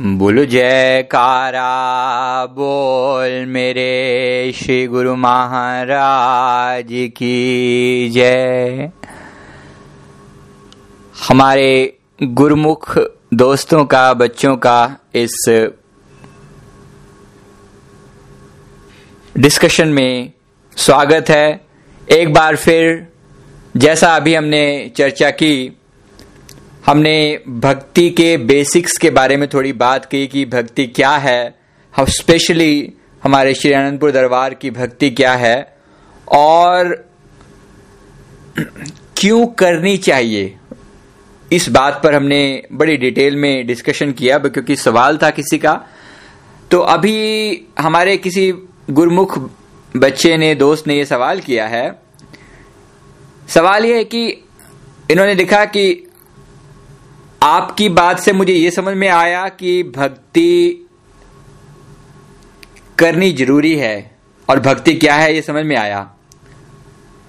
बोलो, जयकारा, बोल मेरे श्री गुरु महाराज की जय। हमारे गुरुमुख दोस्तों का, बच्चों का इस डिस्कशन में स्वागत है। एक बार फिर, जैसा अभी हमने चर्चा की हमने भक्ति के बेसिक्स के बारे में थोड़ी बात की कि भक्ति क्या है। हम स्पेशली हमारे श्री आनंदपुर दरबार की भक्ति क्या है और क्यों करनी चाहिए। इस बात पर हमने बड़ी डिटेल में डिस्कशन किया क्योंकि सवाल था किसी का। तो अभी हमारे किसी गुरमुख बच्चे ने, दोस्त ने ये सवाल किया है। सवाल ये है कि इन्होंने लिखा कि आपकी बात से मुझे यह समझ में आया कि भक्ति करनी ज़रूरी है। और भक्ति क्या है ये समझ में आया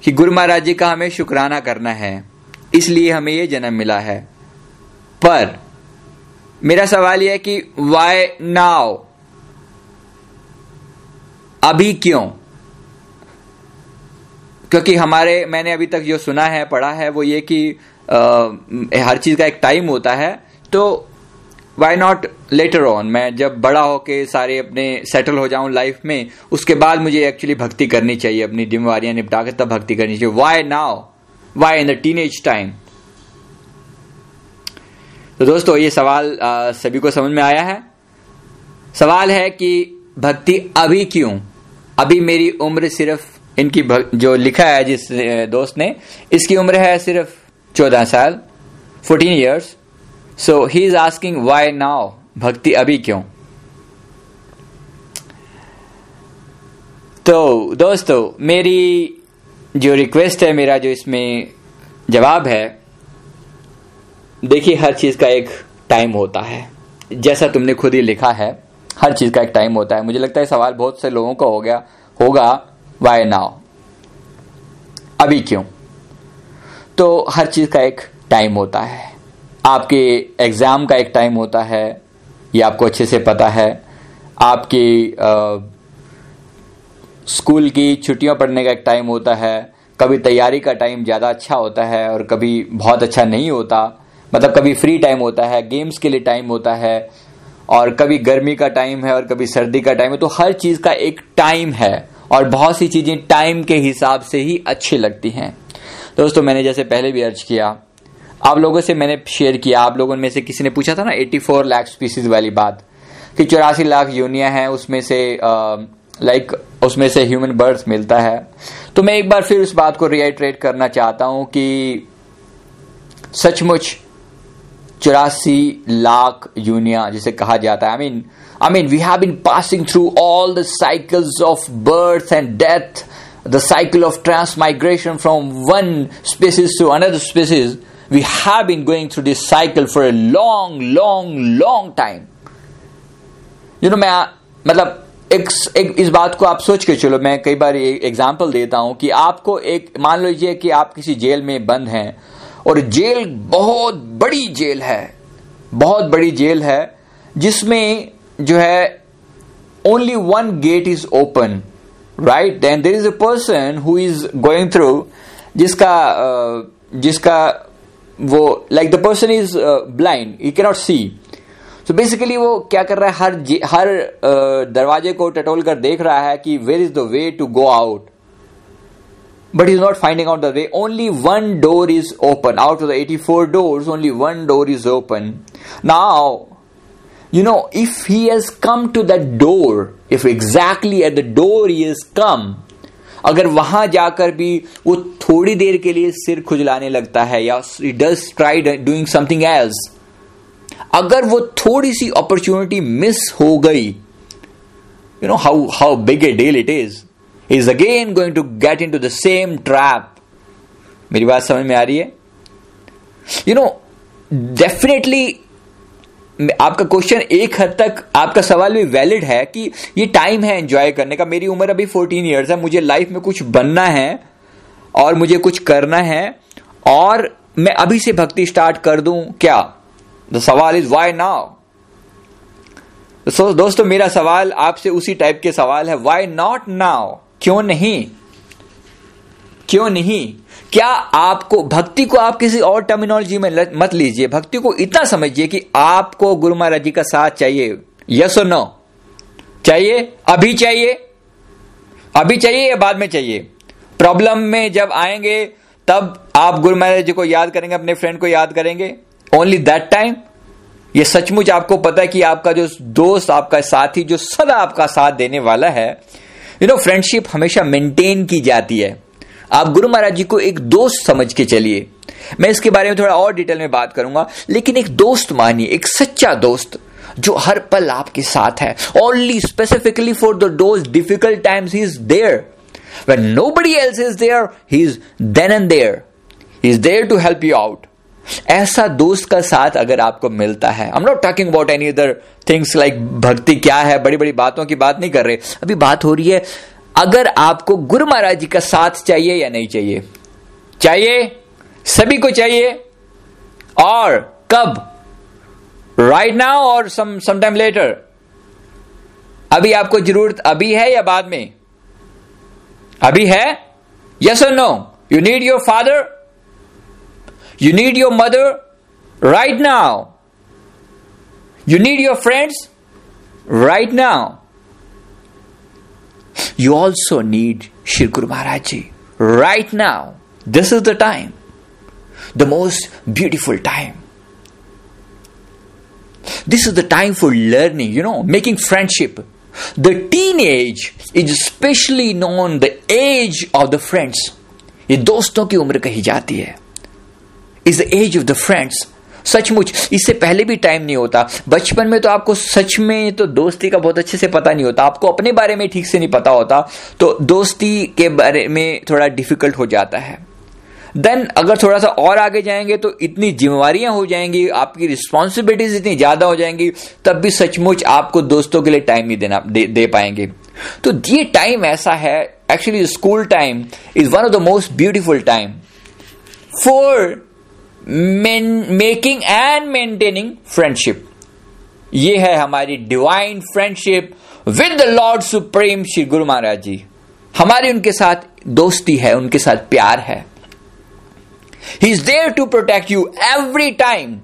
कि गुरु महाराज जी का हमें शुक्राना करना है, इसलिए हमें यह जन्म मिला है। पर मेरा सवाल यह है कि वाई नाउ अभी क्यों? क्योंकि हमारे, मैंने अभी तक जो सुना है, पढ़ा है, वो ये कि हर चीज़ का एक टाइम होता है तो वाई नॉट लेटर ऑन मैं जब बड़ा होके सारे अपने सेटल हो जाऊँ लाइफ में उसके बाद मुझे एक्चुअली भक्ति करनी चाहिए अपनी जिम्मेवारियाँ निपटा के तब भक्ति करनी चाहिए। Why now why in the teen age time तो दोस्तों ये सवाल आ, सभी को समझ में आया है? सवाल है कि भक्ति अभी क्यों? अभी मेरी उम्र सिर्फ़ इनकी जो लिखा है जिस दोस्त ने इसकी उम्र है सिर्फ़ चौदह साल fourteen years so he is asking why now भक्ति अभी क्यों? तो दोस्तों, मेरी जो रिक्वेस्ट है, मेरा जो इसमें जवाब है, देखिए, हर चीज़ का एक टाइम होता है। जैसा तुमने खुद ही लिखा है, हर चीज़ का एक टाइम होता है। मुझे लगता है, सवाल बहुत से लोगों का हो गया, होगा वाई नाउ अभी क्यों? तो हर चीज़ का एक टाइम होता है। आपके एग्ज़ाम का एक टाइम होता है, ये आपको अच्छे से पता है। आपकी स्कूल की छुट्टियाँ पढ़ने का एक टाइम होता है। कभी तैयारी का टाइम ज़्यादा अच्छा होता है और कभी बहुत अच्छा नहीं होता। मतलब कभी फ्री टाइम होता है गेम्स के लिए टाइम होता है। और कभी गर्मी का टाइम है और कभी सर्दी का टाइम है तो हर चीज़ का एक टाइम है। और बहुत सी चीज़ें टाइम के हिसाब से ही अच्छी लगती हैं। दोस्तों, मैंने जैसे पहले भी अर्ज़ किया, आप लोगों से मैंने शेयर किया, आप लोगों में से किसी ने पूछा था ना 84 लाख स्पीसीज वाली बात, कि चौरासी लाख यूनिया है, उसमें से लाइक उसमें से ह्यूमन बर्थ मिलता है। तो मैं एक बार फिर उस बात को रिएट्रेट करना चाहता हूँ कि सचमुच चौरासी लाख यूनिया, जिसे कहा जाता है I mean I mean we have been passing through all the cycles of birth and death the cycle of transmigration from one species to another species, we have been going through this cycle for a long, long, long time. You know, मैं मतलब एक, एक इस बात को आप सोच के चलो मैं कई बार एग्ज़ाम्पल देता हूँ कि आपको एक मान लीजिए कि आप किसी जेल में बंद हैं और जेल बहुत बड़ी जेल है बहुत बड़ी जेल है जिसमें जो है only one gate is open right then there is a person who is going through जिसका uh, जिसका वो like the person is blind you cannot see so basically वो क्या कर रहा है हर हर uh, दरवाजे को टटोल कर देख रहा है कि where is the way to go out but he's not finding out the way. Only one door is open. Out of the 84 doors, only one door is open. Now, you know, if he has come to that door, if exactly at the door he has come, अगर वहाँ जाकर भी वो थोड़ी देर के लिए सिर खुजलाने लगता है या does try doing something else अगर वो थोड़ी सी अपॉर्चुनिटी मिस हो गई you know how how big a deal it is is again going to get into the same trap मेरी बात समझ में आ रही है? यू नो डेफिनेटली आपका क्वेश्चन एक हद तक, आपका सवाल भी वैलिड है कि ये टाइम है एंजॉय करने का। मेरी उम्र अभी फोर्टीन ईयर्स है, मुझे लाइफ में कुछ बनना है और मुझे कुछ करना है और मैं अभी से भक्ति स्टार्ट कर दूँ क्या? द सवाल इज़ वाई नाउ सो दोस्तों, मेरा सवाल आपसे उसी टाइप के सवाल है वाई नॉट नाउ क्यों नहीं? क्यों नहीं? क्या आपको, भक्ति को आप किसी और टर्मिनोलॉजी में मत लीजिए। भक्ति को इतना समझिए कि आपको गुरु महाराज जी का साथ चाहिए। यस और नो चाहिए? अभी चाहिए? अभी चाहिए या बाद में चाहिए? प्रॉब्लम में जब आएँगे, तब आप गुरु महाराज जी को याद करेंगे, अपने फ्रेंड को याद करेंगे। ओनली दैट टाइम ये सचमुच आपको पता है कि आपका जो दोस्त, आपका साथी, जो सदा आपका साथ देने वाला है यू नो फ्रेंडशिप हमेशा मेंटेन की जाती है। आप गुरु महाराज जी को एक दोस्त समझ के चलिए। मैं इसके बारे में थोड़ा और डिटेल में बात करूँगा, लेकिन एक दोस्त मानिए, एक सच्चा दोस्त, जो हर पल आपके साथ है। Only specifically for the those difficult times he is there nobody else is there he is then and there he is there to help you out ऐसा दोस्त का साथ अगर आपको मिलता है I am not talking about any other things like bhakti क्या है बड़ी बड़ी बातों की बात नहीं कर रहे। अभी बात हो रही है अगर आपको गुरु महाराज जी का साथ चाहिए या नहीं चाहिए? चाहिए? सभी को चाहिए? और कब? राइट नाउ और सम टाइम लेटर अभी आपको ज़रूरत अभी है या बाद में? अभी है? यस और no you need your father you need your mother right now you need your friends right now you also need Shri Guru Maharaj Ji. Right now, this is the time, the most beautiful time. This is the time for learning, you know, making friendship. The teenage is especially known the age of the friends. ये दोस्तों की उम्र कही जाती है is the age of the friends सचमुच इससे पहले भी टाइम नहीं होता। बचपन में तो आपको सच में तो दोस्ती का बहुत अच्छे से पता नहीं होता। आपको अपने बारे में ठीक से नहीं पता होता। तो दोस्ती के बारे में थोड़ा डिफ़िकल्ट हो जाता है। देन अगर थोड़ा सा और आगे जाएँगे तो इतनी जिम्मेवारियाँ हो जाएँगी आपकी रिस्पॉन्सिबिलिटीज इतनी ज़्यादा हो जाएँगी तब भी सचमुच आपको दोस्तों के लिए टाइम नहीं देना दे, दे पाएँगे। तो ये टाइम ऐसा है actually school time is one of the most beautiful time for making and maintaining friendship ये है हमारी divine friendship with the lord supreme Shri Guru Maharaj ji हमारी उनके साथ दोस्ती है, उनके साथ प्यार है। He is there to protect you every time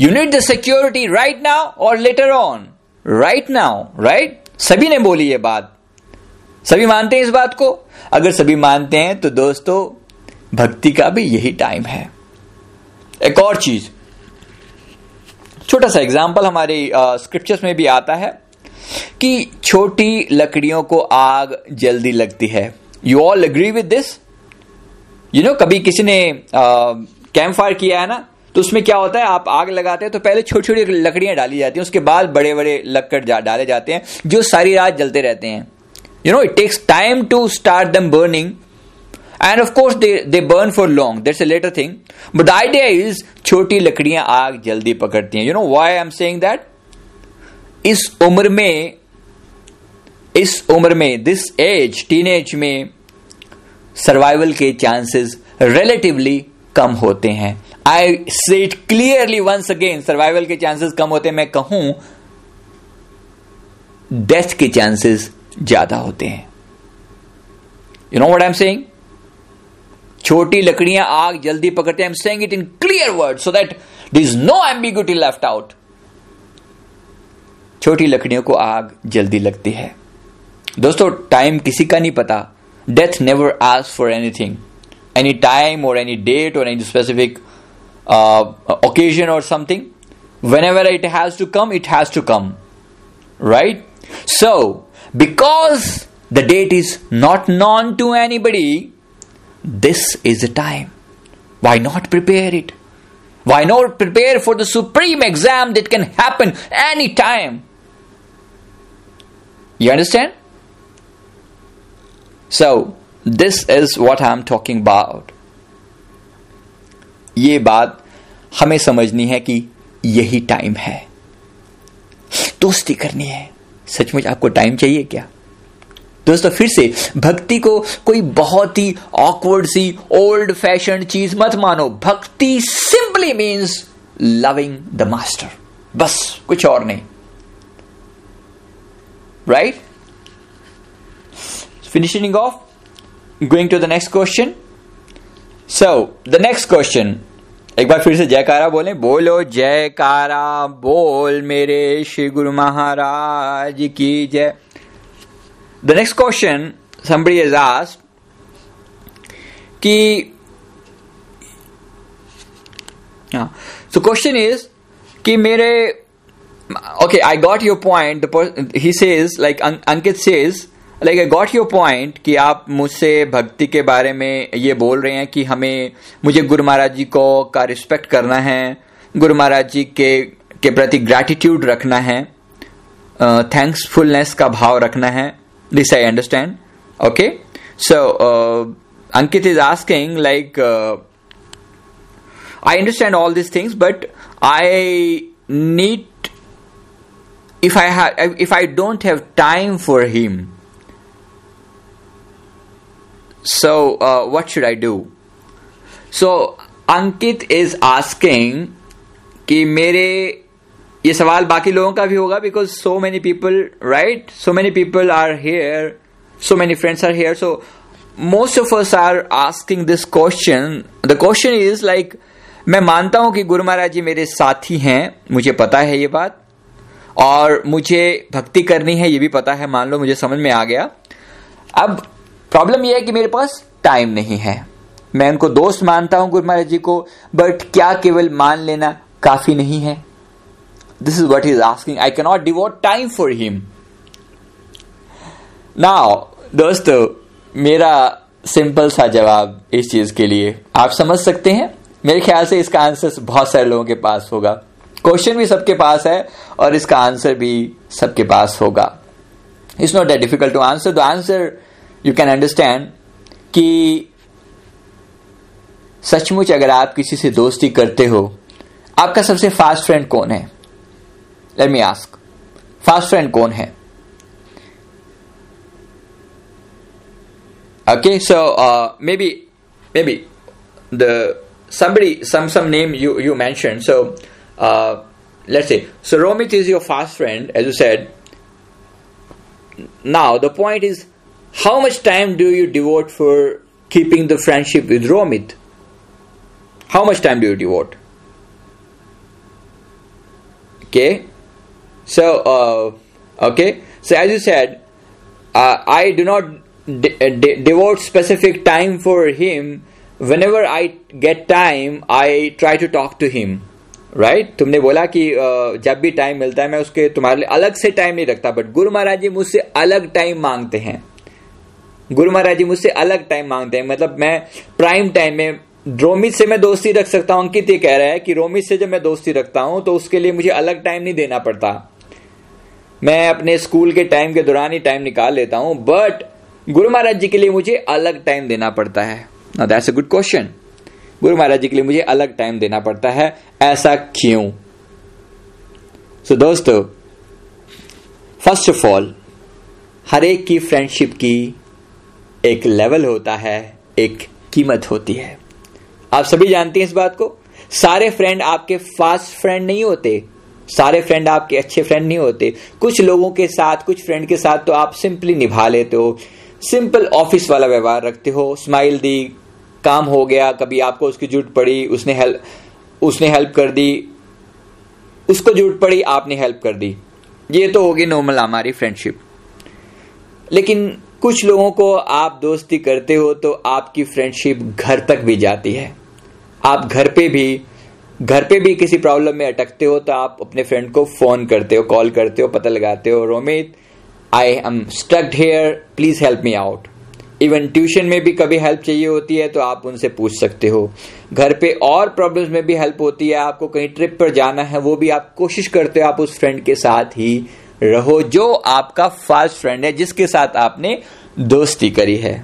you need the security right now और later on right now right सभी ने बोली ये बात। सभी मानते हैं इस बात को? अगर सभी मानते हैं तो दोस्तों, भक्ति का भी यही टाइम है। एक और चीज़। छोटा सा एग्ज़ाम्पल हमारे स्क्रिप्चर्स में भी आता है कि छोटी लकड़ियों को आग जल्दी लगती है। You all agree with this you know कभी किसी ने कैंप फायर किया है ना तो उसमें क्या होता है? आप आग लगाते हैं तो पहले छोटी छोटी लकड़ियाँ डाली जाती हैं उसके बाद बड़े बड़े लक्कड़ जा, डाले जाते हैं जो सारी रात जलते रहते हैं। You know it takes time to start them burning and of course they they burn for long that's a later thing but the idea is छोटी लकड़ियाँ आग जल्दी पकड़ती हैं you know why I am saying that इस उम्र में, इस उम्र में दिस एज टीन एज में सर्वाइवल के चांसेस रिलेटिवली कम होते हैं. I say it clearly once again survival के चांसेस कम होते हैं. मैं कहूँ डेथ के चांसेस ज़्यादा होते हैं. You know what I am saying छोटी लकड़ियाँ आग जल्दी पकड़ते हैं। Saying it in clear word so that this is no ambiguity left out छोटी लकड़ियों को आग जल्दी लगती है। दोस्तों टाइम किसी का नहीं पता। Death never ask for anything any time और एनी डेट और एनी स्पेसिफिक ओकेजन और something whenever it has to come it has to come right so because the date is not known to any anybody this is the time. Why not prepare it? Why not prepare for the supreme exam that can happen any time? You understand? So, this is what I'm talking about. ये बात हमें समझनी है कि यही time है दोस्ती करनी है सचमुच आपको टाइम चाहिए क्या दोस्तों, फिर से भक्ति को कोई बहुत ही ऑकवर्ड सी ओल्ड फ़ैशन चीज़ मत मानो। भक्ति simply means loving the master बस, कुछ और नहीं। Right finishing off, going to the next question. So, the next question एक बार फिर से जयकारा बोले। बोलो, जयकारा, बोल मेरे श्री गुरु महाराज की जय। The next question somebody has asked कि सो क्वेश्चन इज़ कि मेरे okay I got your point he says like Ankit says like I got your point कि आप मुझसे भक्ति के बारे में ये बोल रहे हैं कि हमें मुझे गुरु महाराज जी को का रिस्पेक्ट करना है गुरु महाराज जी के के प्रति ग्रैटिट्यूड रखना है थैंक्सफुलनेस uh, का भाव रखना है। This I understand okay so Ankit is asking like I understand all these things, but I need if I have if I don't have time for him. So uh, what should I do? So Ankit is asking कि मेरे ये सवाल बाकी लोगों का भी होगा because so many people right so many people are here so many friends are here so most of us are asking this question the question is like मैं मानता हूँ कि गुरु महाराज जी मेरे साथी हैं, मुझे पता है ये बात, और मुझे भक्ति करनी है, ये भी पता है, मान लो, मुझे समझ में आ गया। अब प्रॉब्लम यह है कि मेरे पास टाइम नहीं है। मैं उनको दोस्त मानता हूँ गुरु महाराज जी को बट क्या केवल मान लेना काफ़ी नहीं है। This is what is asking I cannot devote time for him now दोस्तों, मेरा सिंपल सा जवाब इस चीज़ के लिए। आप समझ सकते हैं? मेरे ख्याल से इसका आंसर बहुत सारे लोगों के पास होगा। क्वेश्चन भी सबके पास है और इसका आंसर भी सबके पास होगा। It's not that difficult to answer the answer you can understand कि सचमुच अगर आप किसी से दोस्ती करते हो, आपका सबसे फास्ट फ्रेंड कौन है? let me ask fast friend कौन है okay so maybe maybe the somebody some some name you you mentioned so uh, let's say so romit is your fast friend as you said now the point is how much time do you devote for keeping the friendship with romit how much time do you devote okay So uh, okay. So as you said uh, i do not de- de- devote specific time for him. Whenever I get time, I try to talk to him. Right right? तुमने बोला कि जब भी time मिलता है मैं उसके तुम्हारे लिए अलग से टाइम नहीं रखता बट गुरु महाराज जी मुझसे अलग टाइम मांगते हैं। गुरु महाराज जी मुझसे अलग टाइम मांगते हैं। मतलब मैं प्राइम टाइम में रोमित से मैं दोस्ती रख सकता हूँ। अंकित ये कह रहा है कि रोमित से जब मैं दोस्ती रखता हूँ तो उसके लिए मुझे अलग टाइम नहीं देना पड़ता। मैं अपने स्कूल के टाइम के दौरान ही टाइम निकाल लेता हूँ बट गुरु महाराज जी के लिए मुझे अलग टाइम देना पड़ता है। That's a good question Guru Maharaj जी के लिए मुझे अलग टाइम देना पड़ता है ऐसा क्यों? सो so, दोस्तों फ़र्स्ट ऑफ़ ऑल हर एक की फ्रेंडशिप की एक लेवल होता है एक कीमत होती है। आप सभी जानते हैं इस बात को? सारे फ्रेंड आपके फास्ट फ्रेंड नहीं होते। सारे फ्रेंड आपके अच्छे फ्रेंड नहीं होते। कुछ लोगों के साथ, कुछ फ्रेंड के साथ तो आप सिंपली निभा लेते हो। सिंपल ऑफ़िस वाला व्यवहार रखते हो। स्माइल दी, काम हो गया, कभी आपको उसकी ज़रूरत पड़ी, उसने हेल्प उसने हेल्प कर दी, उसको ज़रूरत पड़ी, आपने हेल्प कर दी। ये तो होगी नॉर्मल हमारी फ्रेंडशिप लेकिन कुछ लोगों को आप दोस्ती करते हो तो आपकी फ्रेंडशिप घर तक भी जाती है। आप घर पे भी घर पे भी किसी प्रॉब्लम में अटकते हो तो आप अपने फ्रेंड को फ़ोन करते हो कॉल करते हो, पता लगाते हो, Romit I am stucked here please help me out even tuition में भी कभी हेल्प चाहिए होती है तो आप उनसे पूछ सकते हो। घर पे और प्रॉब्लम्स में भी हेल्प होती है, आपको कहीं ट्रिप पर जाना है, वो भी आप कोशिश करते हो, आप उस फ्रेंड के साथ ही रहो, जो आपका फास्ट फ्रेंड है, जिसके साथ आपने दोस्ती करी है।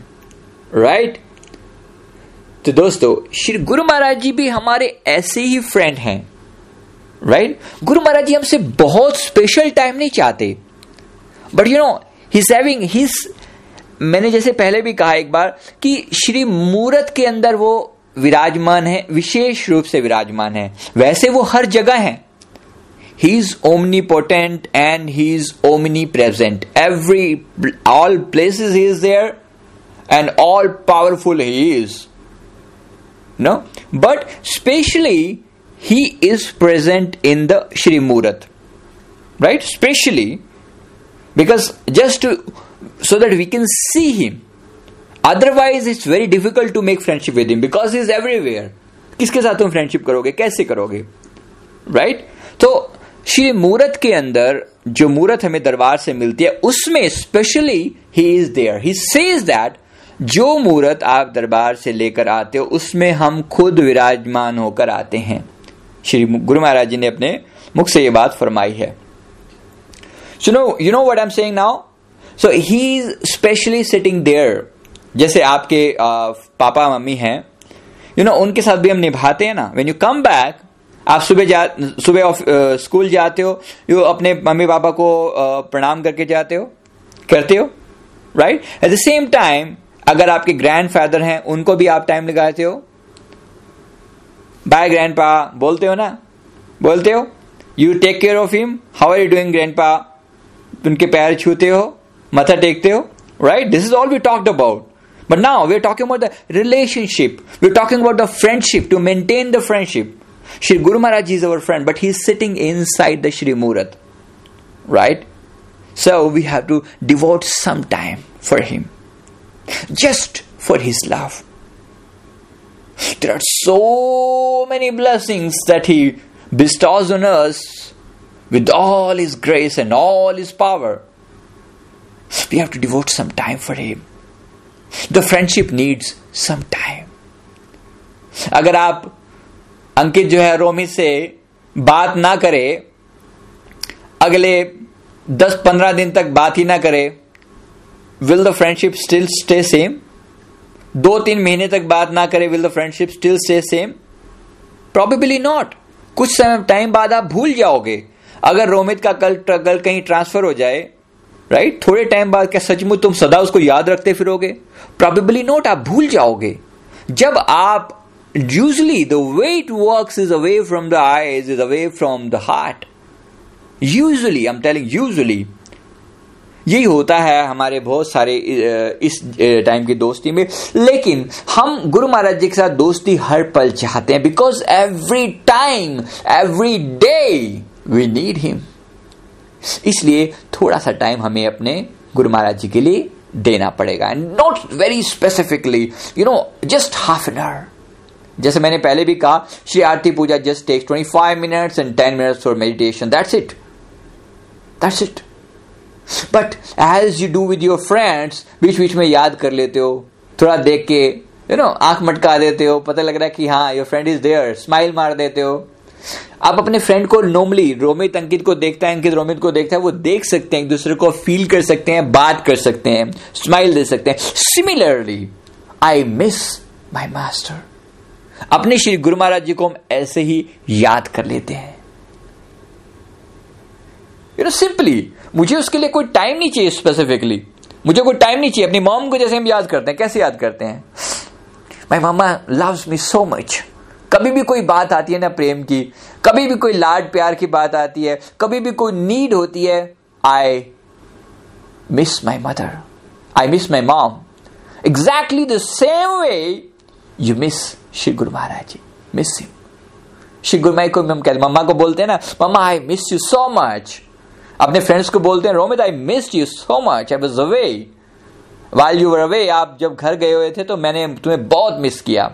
राइट तो दोस्तों, श्री गुरु महाराज जी भी हमारे ऐसे ही फ्रेंड हैं राइट गुरु महाराज जी हमसे बहुत स्पेशल टाइम नहीं चाहते बट यू नो ही मैंने जैसे पहले भी कहा एक बार कि श्री मूरत के अंदर वो विराजमान है, विशेष रूप से विराजमान है वैसे वो हर जगह है he is omnipotent and he is omnipresent. Every, all places he is there and all powerful he is. No? But specially he is present in the Shri Murat. Right? Specially because just to so that we can see him. Otherwise it's very difficult to make friendship with him because he is everywhere. किसके साथ तुम friendship करोगे कैसे करोगे right right? तो श्री मूरत के अंदर जो मूरत हमें दरबार से मिलती है उसमें specially he is there he says that जो मूरत आप दरबार से लेकर आते हो, उसमें हम खुद विराजमान होकर आते हैं। श्री गुरु महाराज जी ने अपने मुख से यह बात फरमाई है। So no you know what am saying now so he is specially sitting there जैसे आपके पापा मम्मी हैं यू नो उनके साथ भी हम निभाते हैं ना। वेन यू कम बैक आप सुबह जा, सुबह ऑफ़ स्कूल जाते हो यू अपने मम्मी पापा को प्रणाम करके जाते हो, करते हो right at the same time अगर आपके ग्रैंड फादर हैं, उनको भी आप टाइम लगाते हो? बाय ग्रैंड पा बोलते हो ना? बोलते हो? You take care of him how are you doing grandpa उनके पैर छूते हो? मथा टेकते हो? Right this is all we talked about but now we are talking about the relationship we are talking about the friendship to maintain the friendship Shri Guru Maharaj ji is our friend but he is sitting inside the Shri मुहूर्त right so we have to devote some time for him Just for his love. There are so many blessings that he bestows on us with all his grace and all his power. We have to devote some time for him. The friendship needs some time अगर आप अंकित जो है रोमित से बात ना करे अगले दस पंद्रह दिन तक बात ही ना करे will the friendship still stay same दो तीन महीने तक बात ना करे will the friendship still stay same probably not कुछ समय टाइम बाद आप भूल जाओगे। अगर रोमित का कल कल कहीं ट्रांसफ़र हो जाए राइट right? थोड़े टाइम बाद क्या सचमुच तुम सदा उसको याद रखते फिरोगे? प्रॉबेबली नॉट आप भूल जाओगे। जब आप usually the way it work is away from the eyes is away from the heart usually I am telling usually यही होता है हमारे बहुत सारे इस टाइम की दोस्ती में। लेकिन हम गुरु महाराज जी के साथ दोस्ती हर पल चाहते हैं because every time every day we need him इसलिए थोड़ा सा टाइम हमें अपने गुरु महाराज जी के लिए देना पड़ेगा। And not very specifically you know just half an hour जैसे मैंने पहले भी कहा, श्री आरती पूजा just takes 25 minutes and 10 minutes for meditation that's it that's it but as you do with your friends बीच बीच में याद कर लेते हो, थोड़ा देख के यू नो आँख मटका देते हो, पता लग रहा है कि हाँ your friend is there smile मार देते हो। आप अपने फ्रेंड को नॉर्मली रोमित अंकित को देखता है, अंकित रोमित को देखता है, वो देख सकते हैं, एक दूसरे को फील कर सकते हैं, बात कर सकते हैं स्माइल दे सकते हैं। Similarly I miss my master अपने श्री गुरु महाराज जी को हम ऐसे ही याद कर लेते हैं। यू नो सिंपली मुझे उसके लिए कोई टाइम नहीं चाहिए स्पेसिफिकली मुझे कोई टाइम नहीं चाहिए। अपनी मॉम को जैसे हम याद करते हैं, कैसे याद करते हैं? माई मामा लव्स मी सो मच कभी भी कोई बात आती है ना प्रेम की, कभी भी कोई लाड प्यार की बात आती है, कभी भी कोई नीड होती है I miss my mother I miss my mom exactly the same way you miss Shri Guru Maharaj ji miss him Shri Guru माई को हम कहते मम्मा को बोलते हैं ना, मम्मा I miss you so much अपने फ्रेंड्स को बोलते हैं, Romit I miss you so much I was away while you were away आप जब घर गए हुए थे तो मैंने तुम्हें बहुत मिस किया.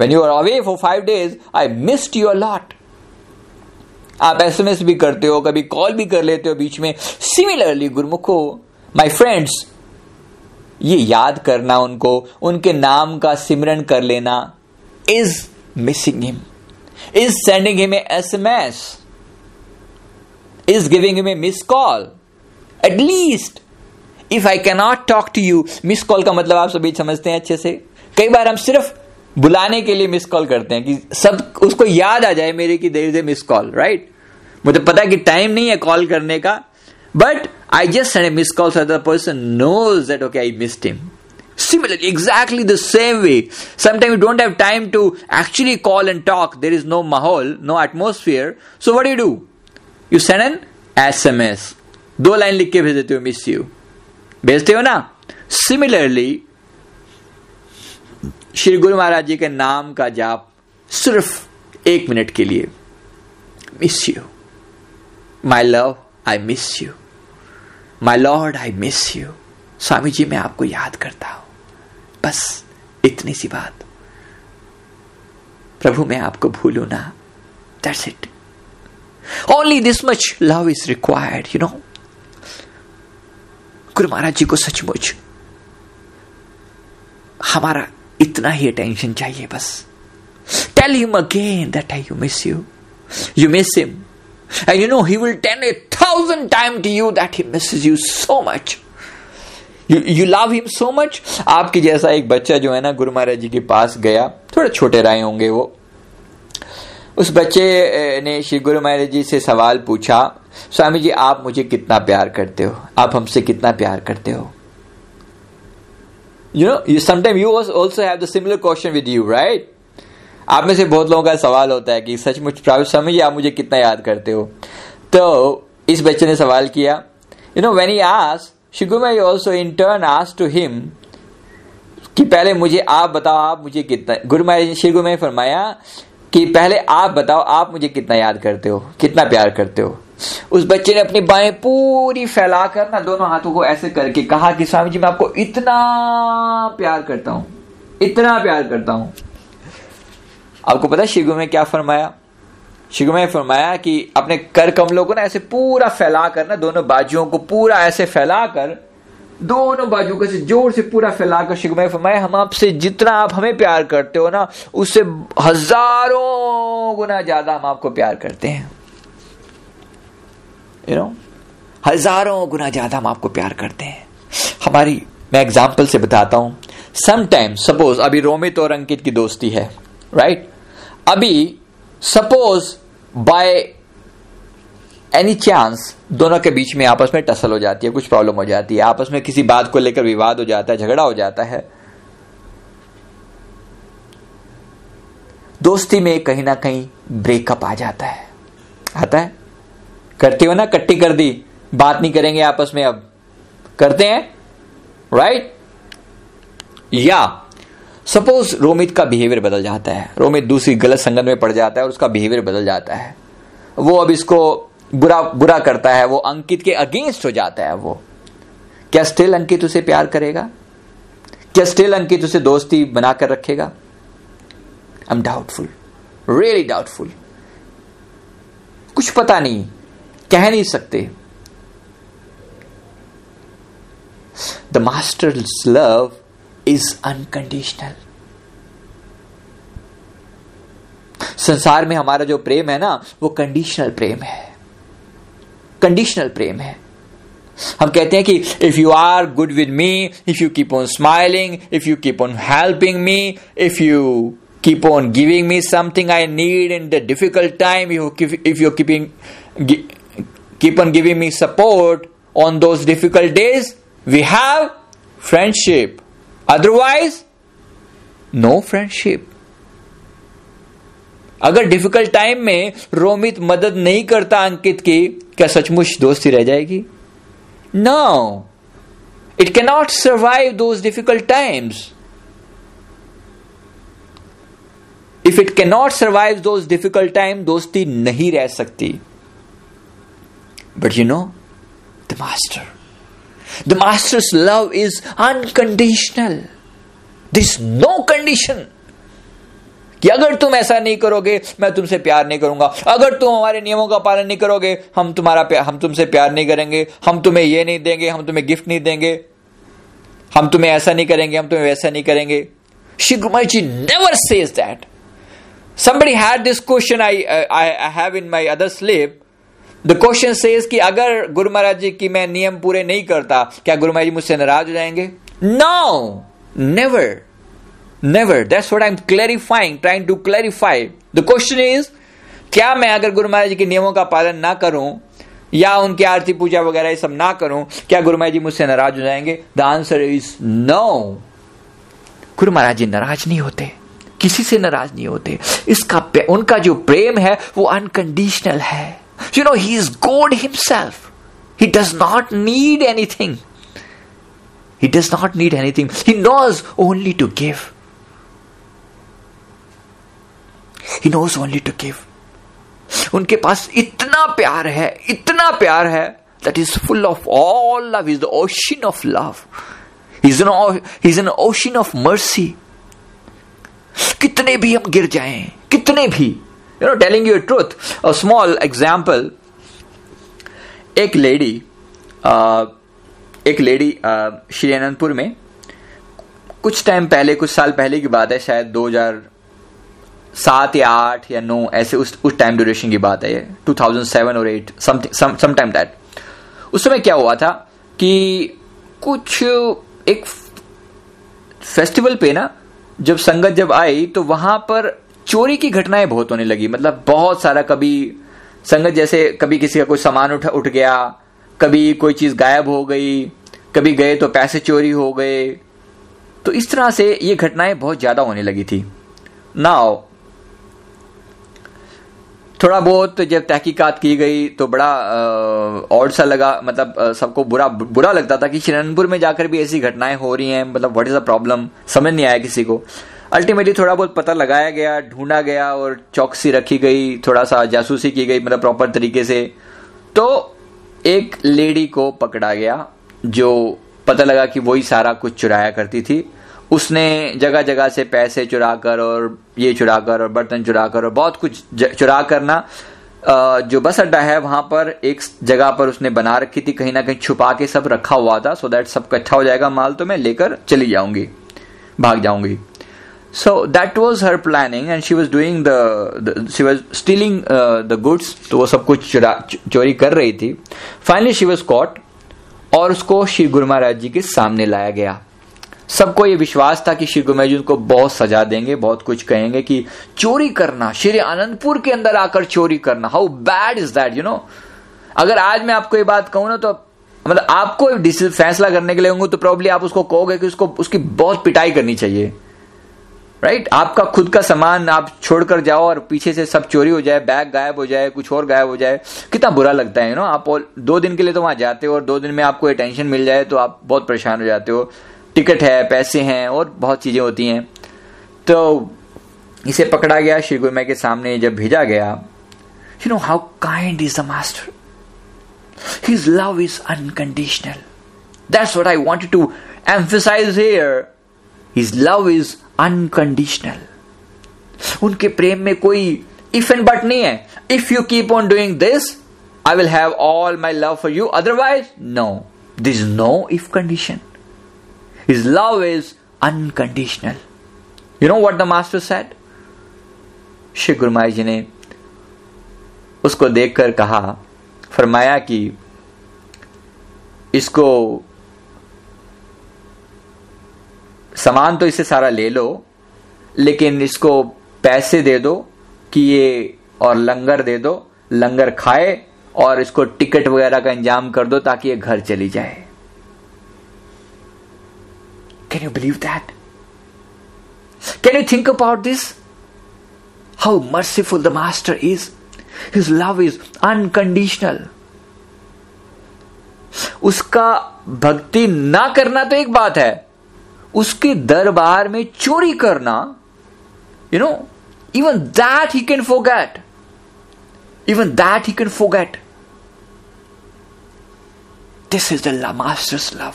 When you are away for five days I missed you lot आप एसएमएस भी करते हो, कभी कॉल भी कर लेते हो बीच में. सिमिलरली गुरुमुखो माई फ्रेंड्स ये याद करना उनको, उनके नाम का सिमरन कर लेना is missing him is sending him S M S is giving him a miss call at least if I cannot talk to you miss call का मतलब आप सभी समझते हैं अच्छे से कई बार हम सिर्फ़ बुलाने के लिए मिस कॉल करते हैं कि सब उसको याद आ जाए मेरे की देर is a miss call right मुझे पता है कि टाइम नहीं है कॉल करने का but I just miss call so the person knows that okay I missed him exactly the same way. Sometimes you don't have time to actually call and talk. There is no mahol, no atmosphere. So what do you do? You send an S M S दो line लिख के भेज देते हो miss you भेजते हो ना? Similarly Shri Guru महाराज जी के नाम का जाप सिर्फ़ एक मिनट के लिए. Miss you my love I miss you my lord I miss you Swami ji, मैं आपको याद करता हूँ. बस इतनी सी बात. प्रभु, मैं आपको भूलू ना. That's it only this much love is required you know Guru Maharaj ji को सचमुच हमारा इतना ही अटेंशन चाहिए बस। Tell him again that I you miss you you miss him and you know he will tell a thousand time to you that he misses you so much you love him so much आपकी जैसा एक बच्चा जो है ना, गुरु महाराज जी के पास गया, थोड़े छोटे राय होंगे वो। उस बच्चे ने श्री गुरु महाराज जी से सवाल पूछा, स्वामी जी, आप मुझे कितना प्यार करते हो? आप हमसे कितना प्यार करते हो? You know you sometime you also have the similar question with you right आप में से बहुत लोगों का सवाल होता है कि, सचमुच प्राइवेट स्वामी जी, आप मुझे कितना याद करते हो? तो इस बच्चे ने सवाल किया you know when he ask शिगुमा also in turn ask to him कि पहले मुझे आप बताओ, आप मुझे कितना गुरु महाराज श्री गुरु फरमाया कि पहले आप बताओ, आप मुझे कितना याद करते हो, कितना प्यार करते हो? उस बच्चे ने अपनी बाएँ पूरी फैलाकर ना दोनों हाथों को ऐसे करके कहा कि, स्वामी जी, मैं आपको इतना प्यार करता हूँ, इतना प्यार करता हूँ। आपको पता शिगु में क्या फरमाया? शिगु में फरमाया कि अपने कर कमलों को ना ऐसे पूरा फैलाकर ना दोनों बाजुओं को पूरा ऐसे फैलाकर दोनों बाजू का से ज़ोर से पूरा फैलाकर शिगु फरमाया, हम आपसे जितना आप हमें प्यार करते हो ना, उससे हज़ारों गुना ज़्यादा हम आपको प्यार करते हैं यू you नो know? हज़ारों गुना ज़्यादा हम आपको प्यार करते हैं हमारी, मैं एग्ज़ाम्पल से बताता हूँ समटाइम सपोज़ अभी रोमित और अंकित की दोस्ती है राइट right? अभी सपोज़ बाय एनी चांस दोनों के बीच में आपस में टसल हो जाती है, कुछ प्रॉब्लम हो जाती है। आपस में किसी बात को लेकर विवाद हो जाता है, झगड़ा हो जाता है। दोस्ती में कहीं ना कहीं ब्रेकअप आ जाता है। आता है? करते हो ना, कट्टी कर दी। बात नहीं करेंगे आपस में अब। करते हैं? राइट या सपोज़ रोमित का बिहेवियर बदल जाता है। रोमित दूसरी गलत संगत में पड़ जाता है और उसका बिहेवियर बदल जाता है। वो अब इसको बुरा बुरा करता है, वो अंकित के अगेंस्ट हो जाता है वो। क्या स्टिल अंकित उसे प्यार करेगा? क्या स्टिल अंकित उसे दोस्ती बनाकर रखेगा? I am doubtful really doubtful कुछ पता नहीं। कह नहीं सकते। The master love is unconditional संसार में हमारा जो प्रेम है ना, वो कंडीशनल प्रेम है। कंडीशनल प्रेम है हम कहते हैं कि if you are good with me if you keep on smiling if you keep on helping me if you keep on giving me something I need in the difficult time if you keeping keep on giving me support on those difficult days, we have friendship. Otherwise, no friendship. अगर difficult time में रोमित मदद नहीं करता अंकित की क्या सचमुच दोस्ती रह जाएगी no it can not survive those difficult times if it can not survive those difficult time दोस्ती नहीं रह सकती But you know, the Master. The Master's love is unconditional. There's no condition. कि अगर तुम ऐसा नहीं करोगे मैं तुमसे प्यार नहीं करूँगा। अगर तुम हमारे नियमों का पालन नहीं करोगे हम तुम्हारा हम तुमसे प्यार नहीं करेंगे। हम तुम्हें ये नहीं देंगे हम तुम्हें गिफ्ट नहीं देंगे। हम तुम्हें ऐसा नहीं करेंगे हम तुम्हें वैसा नहीं करेंगे। Shri Gumai ji never says that somebody had this question I, I I have in my other slip. The question says कि अगर गुरु महाराज जी की मैं नियम पूरे नहीं करता क्या गुरु महाराज जी मुझसे नाराज़ हो जाएँगे? No never never that's what I am clarifying trying to clarify the question is क्या मैं अगर गुरु महाराज जी के नियमों का पालन ना करूँ, या उनकी आरती पूजा वगैरह ये सब ना करूँ, क्या गुरु महाराज जी मुझसे नाराज़ हो जाएँगे? The answer is no Guru महाराज जी नाराज़ नहीं होते. किसी से नाराज़ नहीं होते. इसका उनका जो प्रेम है, वो अनकंडीशनल है. You know he is God himself he does not need anything. He does not need anything. He knows only to give. He knows only to give. उनके पास इतना प्यार है इतना प्यार है that is full of all love is ocean of love. He's an, he's an ocean of mercy. कितने भी हम गिर जाएँ कितने भी you know telling you truth a small example एक लेडी एक लेडी श्री अनंतपुर में कुछ टाइम पहले कुछ साल पहले की बात है शायद 2007 या आठ या नौ, ऐसे उस उस टाइम ड्यूरेशन की बात है ये 2007 और एट सम टाइम दैट उस समय क्या हुआ था कि कुछ एक फेस्टिवल पे ना, जब संगत जब आई तो वहाँ पर चोरी की घटनाएँ बहुत होने लगी। मतलब बहुत सारा कभी संगत जैसे कभी किसी का कोई सामान उठ उठ गया, कभी कोई चीज़ गायब हो गई, कभी गए तो पैसे चोरी हो गए। तो इस तरह से ये घटनाएँ बहुत ज़्यादा होने लगी थी। नाउ थोड़ा बहुत जब तहकीकात की गई तो बड़ा और सा लगा। मतलब सबको बुरा बुरा लगता था कि शरणपुर में जाकर भी ऐसी घटनाएँ हो रही हैं। मतलब व्हाट इज़ द प्रॉब्लम समझ नहीं आया किसी को। अल्टीमेटली थोड़ा बहुत पता लगाया गया, ढूंढा गया और चौकसी रखी गई, थोड़ा सा जासूसी की गई मतलब प्रॉपर तरीके से। तो एक लेडी को पकड़ा गया, जो पता लगा कि वही सारा कुछ चुराया करती थी। उसने जगह जगह से पैसे चुरा कर और ये चुरा कर और बर्तन चुरा कर और बहुत कुछ चुरा करना जो बस अड्डा है, वहाँ पर एक जगह पर उसने बना रखी थी, कहीं ना कहीं छुपा के सब रखा हुआ था सो दैट सब इकट्ठा हो जाएगा माल तो मैं लेकर चली जाऊँगी, भाग जाऊँगी। So that was her planning and she was doing she was stealing the goods तो वो सब कुछ चोरी कर रही थी। फाइनली शी वॉज़ कॉट और उसको श्री गुरु महाराज जी के सामने लाया गया। सबको ये विश्वास था कि श्री गुरु जी उनको बहुत सजा देंगे, बहुत कुछ कहेंगे कि चोरी करना, श्री आनंदपुर के अंदर आकर चोरी करना how bad is that you know अगर आज मैं आपको ये बात कहूँ ना तो मतलब आपको फैसला करने के लिए होंगे तो प्रॉब्ली आप उसको कहोगे कि उसको उसकी बहुत पिटाई करनी चाहिए। राइट? आपका खुद का सामान आप छोड़कर जाओ और पीछे से सब चोरी हो जाए, बैग गायब हो जाए, कुछ और गायब हो जाए, कितना बुरा लगता है यू नो आप दो दिन के लिए तो वहाँ जाते हो और दो दिन में आपको टेंशन मिल जाए तो आप बहुत परेशान हो जाते हो। टिकट है, पैसे हैं और बहुत चीज़ें होती हैं। तो इसे पकड़ा गया, श्री गुरु के सामने जब भेजा गया you know how kind is the master his love is unconditional that's what I wanted to emphasize here his love is unconditional उनके प्रेम में कोई इफ़ एंड बट नहीं है। If you keep on doing this I will have all my love for you otherwise no this no if condition His love is unconditional. You know what the master said? Shri Guru ji ने उसको देखकर कहा, फरमाया कि इसको सामान तो इसे सारा ले लो, लेकिन इसको पैसे दे दो कि ये और लंगर दे दो, लंगर खाए और इसको टिकट वगैरह का इंतज़ाम कर दो ताकि ये घर चली जाए Can you believe that? Can you think about this? How merciful the Master is. His love is unconditional. उसका भक्ति ना करना तो एक बात है उसके दरबार में चोरी करना you know even that he can forget even that he can forget this is the master's love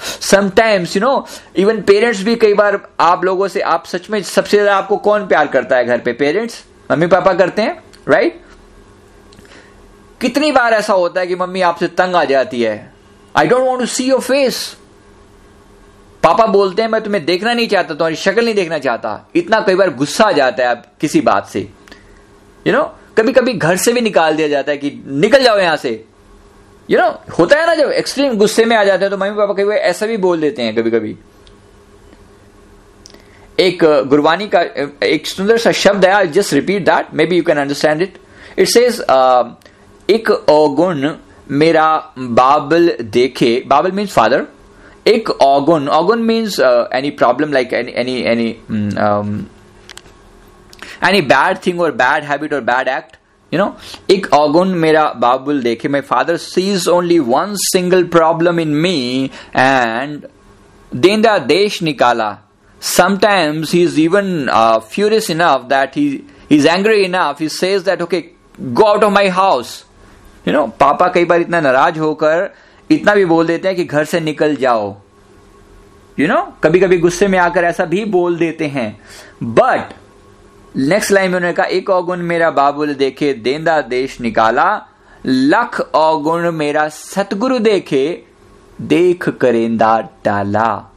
sometimes you know even parents भी कई बार आप लोगों से आप सच में सबसे ज़्यादा आपको कौन प्यार करता है घर पे? पेरेंट्स मम्मी पापा करते हैं? राइट कितनी बार ऐसा होता है कि मम्मी आपसे तंग आ जाती है? I don't want to see your face पापा बोलते हैं मैं तुम्हें देखना नहीं चाहता तुम्हारी शक्ल नहीं देखना चाहता. इतना कई बार गुस्सा आ जाता है आप किसी बात से। यू you नो know, कभी कभी घर से भी निकाल दिया जाता है कि निकल जाओ यहाँ से। यू नो होता है ना, जब एक्सट्रीम गुस्से में आ जाते हैं तो मम्मी पापा कभी ऐसा भी बोल देते हैं कभी कभी एक गुरबानी का एक सुंदर सा शब्द है I just repeat that maybe you can understand it it says एक अवगुण मेरा बाबल देखे, बाबल मीन्स फादर एक अवगुण अवगुण means any problem like any any any any bad thing और बैड हैबिट और बैड एक्ट यू नो एक अवगुण मेरा बाबुल देखे my father sees only one single problem in me and देंदा देश निकाला। Sometimes he's even uh, furious enough that he he's angry enough he says that okay go out of my house. You know पापा कई बार इतना नाराज़ होकर इतना भी बोल देते हैं कि घर से निकल जाओ। You you know know? कभी कभी गुस्से में आकर ऐसा भी बोल देते हैं। बट नेक्स्ट लाइन में उन्होंने कहा, एक अवगुण मेरा बाबुल देखे, देंदा देश निकाला। लख अवगुण मेरा सतगुरु देखे, देख करेंदा टाला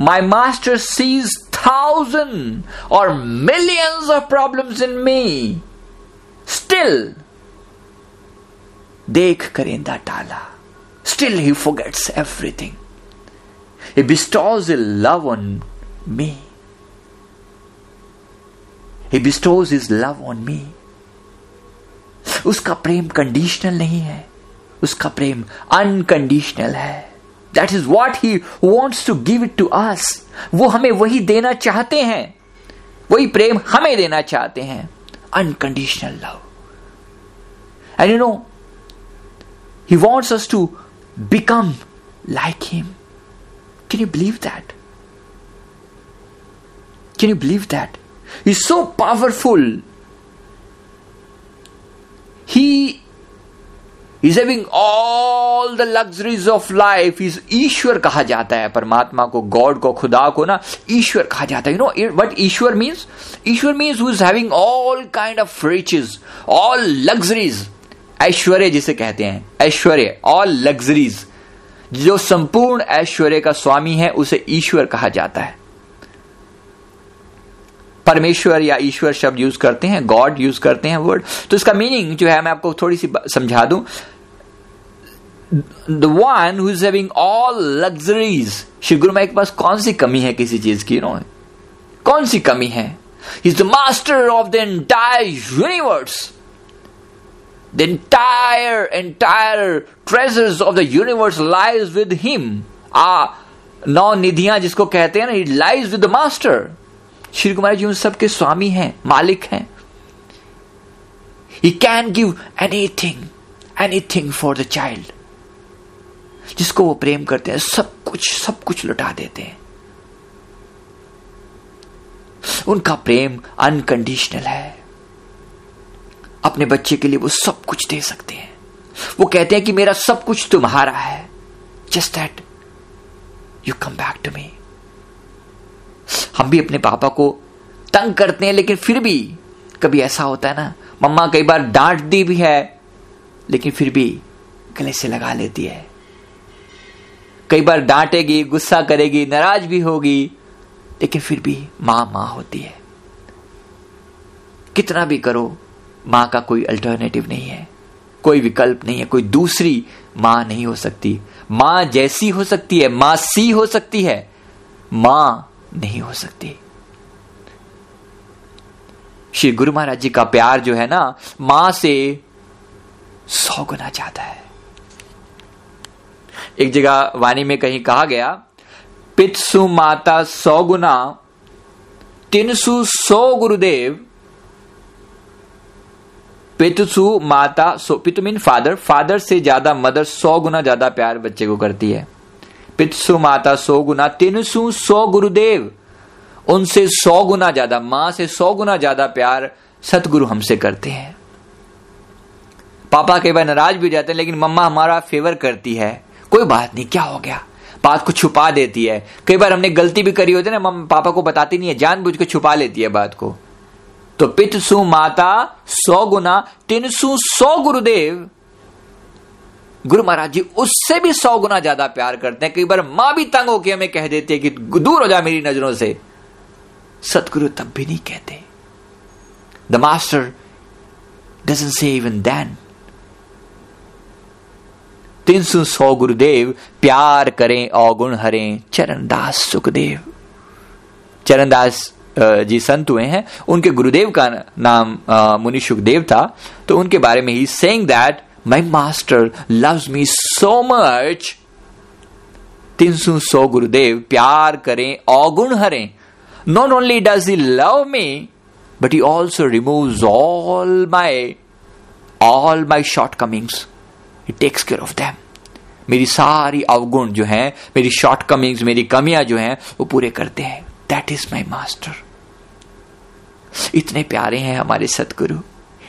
माई मास्टर सीज थाउज़ेंड और millions of problems in me still देख करेंदा टाला still he forgets everything He bestows a love on me. He bestows his love on me. उसका प्रेम कंडीशनल नहीं है उसका प्रेम अनकंडीशनल है that is what he wants to give it to us वो हमें वही देना चाहते हैं वही प्रेम हमें देना चाहते हैं unconditional love and you know he wants us to become like him Can you believe that? Can you believe that? He's so powerful. He is having all the luxuries of life. He's ईश्वर कहा जाता है परमात्मा को God को खुदा को ना ईश्वर कहा जाता है यू नो वट ईश्वर means Ishwar means who is having all kind of riches all luxuries ऐश्वर्य जिसे कहते हैं। ऐश्वर्य ऑल लग्जरीज जो संपूर्ण ऐश्वर्य का स्वामी है, उसे ईश्वर कहा जाता है। परमेश्वर या ईश्वर शब्द यूज़ करते हैं गॉड यूज़ करते हैं वर्ड तो इसका मीनिंग जो है मैं आपको थोड़ी सी समझा दूँ। The one who is having all luxuries Shri Guru Mai के पास कौन सी कमी है किसी चीज़ की? नो कौन सी कमी है? Is the master of the entire universe The entire, entire treasures of the universe lies with him. आ नौ निधियाँ जिसको कहते हैं ना it lies with master Shri Kumar ji उन सबके स्वामी हैं, मालिक हैं। He can give anything anything for the child जिसको वो प्रेम करते हैं, सब कुछ सब कुछ लुटा देते हैं। उनका प्रेम अनकंडीशनल है। अपने बच्चे के लिए वो सब कुछ दे सकते हैं। वो कहते हैं कि मेरा सब कुछ तुम्हारा है। Just that you come back to me हम भी अपने पापा को तंग करते हैं, लेकिन फिर भी कभी ऐसा होता है ना, मम्मा कई बार डांट दी भी है, लेकिन फिर भी गले से लगा लेती है। कई बार डांटेगी, गुस्सा करेगी, नाराज़ भी होगी, लेकिन फिर भी माँ माँ होती है। कितना भी करो, माँ का कोई अल्टरनेटिव नहीं है, कोई विकल्प नहीं है, कोई दूसरी माँ नहीं हो सकती। माँ जैसी हो सकती है, माँ सी हो सकती है। माँ नहीं हो सकती। श्री गुरु महाराज जी का प्यार जो है ना, माँ से सौ गुना ज़्यादा है। एक जगह वाणी में कहीं कहा गया, पितसु माता सौ गुना, तिनसु सौ गुरुदेव, पितसु माता सो पितु मीन फादर फादर से ज़्यादा मदर सौ गुना ज़्यादा प्यार बच्चे को करती है। पितसु माता सौ गुना, तिनसु सौ गुरुदेव। उनसे सौ गुना ज़्यादा माँ से सौ गुना ज़्यादा प्यार सतगुरु हमसे करते हैं। पापा कई बार नाराज़ भी जाते हैं, लेकिन मम्मा हमारा फेवर करती है। कोई बात नहीं, क्या हो गया? बात को छुपा देती है। कई बार हमने गलती भी करी होती है ना, मम्मा, पापा को बताती नहीं है जानबूझ के छुपा लेती है बात को। तो पितसु माता सौ गुना, तिनसु सौ गुरुदेव। गुरु महाराज जी उससे भी सौ गुना ज़्यादा प्यार करते हैं। कई बार माँ भी तंग होकर हमें कह देती है कि दूर हो जा मेरी नज़रों से। सतगुरु तब भी नहीं कहते। The master doesn't say even then तीन सौ सौ गुरुदेव प्यार करें अवगुण हरें। चरणदास सुखदेव। चरणदास जी संत हुए हैं। उनके गुरुदेव का नाम मुनि सुखदेव था। तो उनके बारे में he saying that my master loves me so much तीन सौ गुरुदेव प्यार करें अवगुण हरें not only does he love me but he also removes all my all my shortcomings. He takes care of them. मेरी सारी अवगुण जो हैं, मेरी शॉर्ट कमिंग्स मेरी कमियाँ जो हैं, वो पूरे करते हैं। दैट इज़ माई मास्टर इतने प्यारे हैं हमारे सतगुरु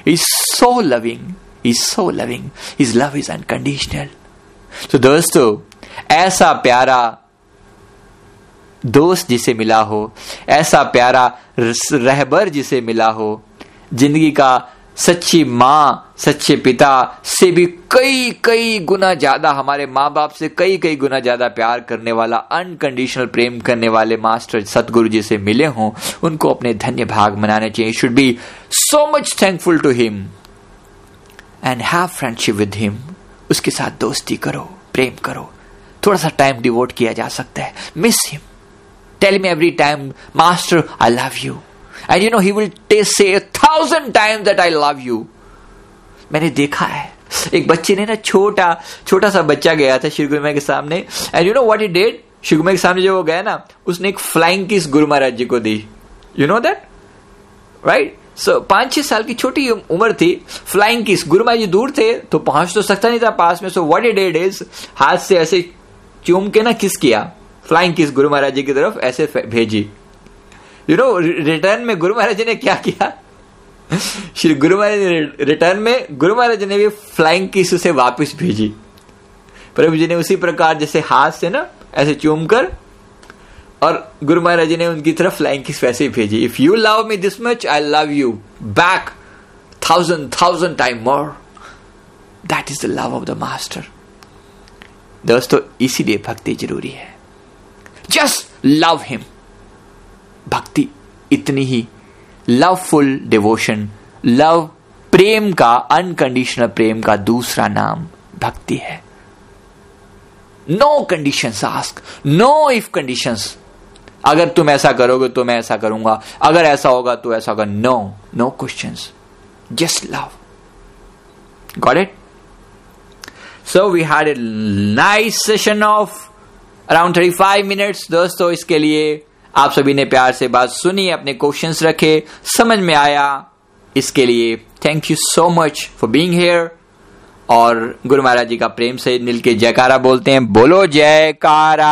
is so loving is so loving is love is unconditional तो दोस्तों, ऐसा प्यारा दोस्त जिसे मिला हो, ऐसा प्यारा रहबर जिसे मिला हो, ज़िंदगी का सच्ची माँ, सच्चे पिता से भी कई कई गुना ज़्यादा हमारे माँ बाप से कई कई गुना ज़्यादा प्यार करने वाला अनकंडीशनल प्रेम करने वाले मास्टर सतगुरु जी से मिले हों, उनको अपने धन्य भाग मनाने चाहिए। Should be so much thankful to him and have friendship with him उसके साथ दोस्ती करो, प्रेम करो। थोड़ा सा टाइम डिवोट किया जा सकता है। Miss him tell me every time master I love you and you know he will say thousand times that I love you मैंने देखा है। एक बच्चे ने ना छोटा छोटा सा बच्चा गया था श्री गुरु के सामने। And you know what he did Shri Guru के सामने जो वो गया ना, उसने एक फ्लाइंग किस गुरु महाराज जी को दी। You know that right so पाँच छह साल की छोटी उम्र थी। Flying kiss? गुरु महाराज जी दूर थे तो पहुँच तो सकता नहीं था पास में। So what he did is हाथ से ऐसे चूम के ना किस किया? Flying kiss? गुरु महाराज जी की तरफ़ ऐसे भेजी। यू नो रिटर्न में गुरु महाराज जी ने क्या किया? श्री गुरु महाराज रिटर्न में गुरु महाराज ने भी फ्लाइंग किस उसे वापस भेजी। प्रभु जी ने उसी प्रकार जैसे हाथ से ना ऐसे चूम कर और गुरु महाराज जी ने उनकी तरफ़ फ्लाइंग किस वैसे ही भेजी if you love me this much I love you back thousand thousand time more that is the love of the master दोस्तों, इसीलिए भक्ति ज़रूरी है। जस्ट लव हिम भक्ति इतनी ही लवफुल डिवोशन लव प्रेम का अनकंडीशनल प्रेम का दूसरा नाम भक्ति है। No condition ask no if condition अगर तुम ऐसा करोगे तो मैं ऐसा करूँगा। अगर ऐसा होगा तो ऐसा होगा। No no question just love got it so we had a nice session of around thirty five minutes दोस्तों, इसके लिए आप सभी ने प्यार से बात सुनी, अपने क्वेश्चंस रखे, समझ में आया। इसके लिए thank you so much for being here और गुरु महाराज जी का प्रेम से मिल के जयकारा बोलते हैं। बोलो जयकारा।